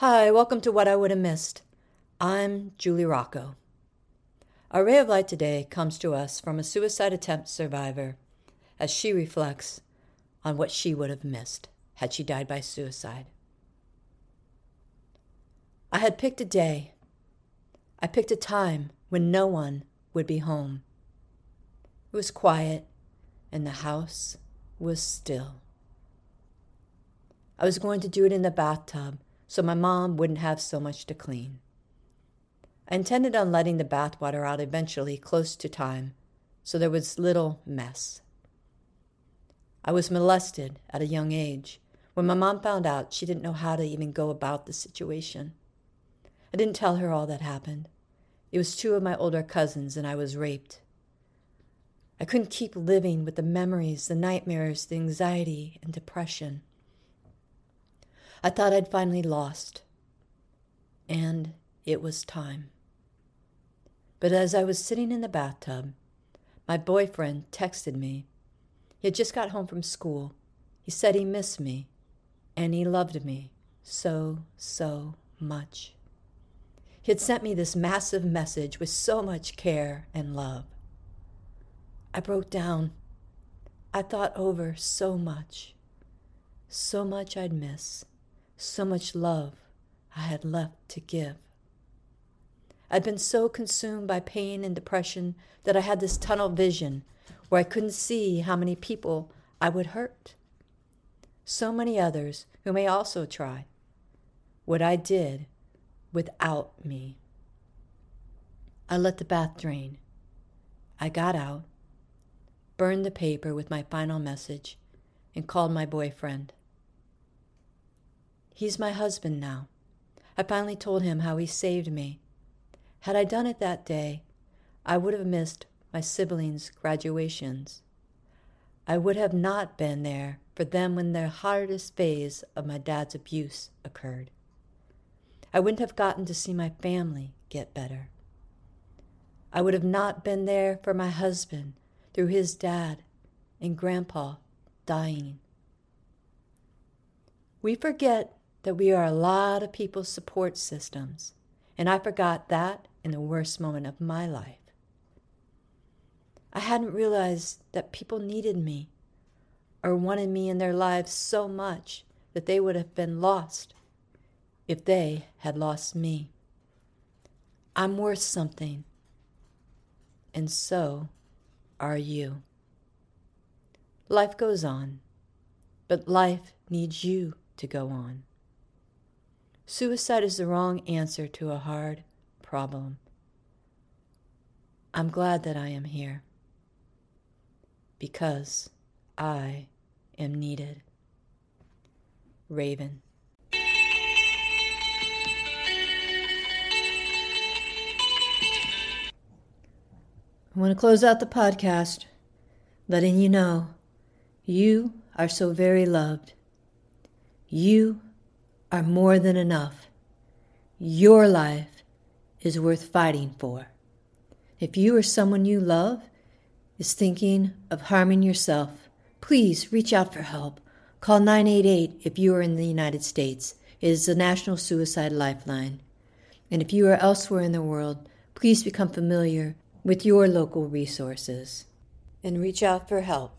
Hi, welcome to What I Would Have Missed. I'm Julie Rocco. Our ray of light today comes to us from a suicide attempt survivor as she reflects on what she would have missed had she died by suicide. I had picked a day. I picked a time when no one would be home. It was quiet and the house was still. I was going to do it in the bathtub so my mom wouldn't have so much to clean. I intended on letting the bathwater out eventually, close to time, so there was little mess. I was molested at a young age. When my mom found out, she didn't know how to even go about the situation. I didn't tell her all that happened. It was two of my older cousins, and I was raped. I couldn't keep living with the memories, the nightmares, the anxiety, and depression. I thought I'd finally lost, and it was time. But as I was sitting in the bathtub, my boyfriend texted me. He had just got home from school. He said he missed me, and he loved me so, so much. He had sent me this massive message with so much care and love. I broke down. I thought over so much, so much I'd miss, so much love I had left to give. I'd been so consumed by pain and depression that I had this tunnel vision where I couldn't see how many people I would hurt. So many others who may also try what I did without me. I let the bath drain. I got out, burned the paper with my final message, and called my boyfriend. He's my husband now. I finally told him how he saved me. Had I done it that day, I would have missed my siblings' graduations. I would have not been there for them when the hardest phase of my dad's abuse occurred. I wouldn't have gotten to see my family get better. I would have not been there for my husband through his dad and grandpa dying. We forget that we are a lot of people's support systems, and I forgot that in the worst moment of my life. I hadn't realized that people needed me or wanted me in their lives so much that they would have been lost if they had lost me. I'm worth something, and so are you. Life goes on, but life needs you to go on. Suicide is the wrong answer to a hard problem. I'm glad that I am here because I am needed. Raven. I want to close out the podcast letting you know you are so very loved. You are more than enough. Your life is worth fighting for. If you or someone you love is thinking of harming yourself, please reach out for help. Call 988 if you are in the United States. It is the National Suicide Lifeline. And if you are elsewhere in the world, please become familiar with your local resources and reach out for help.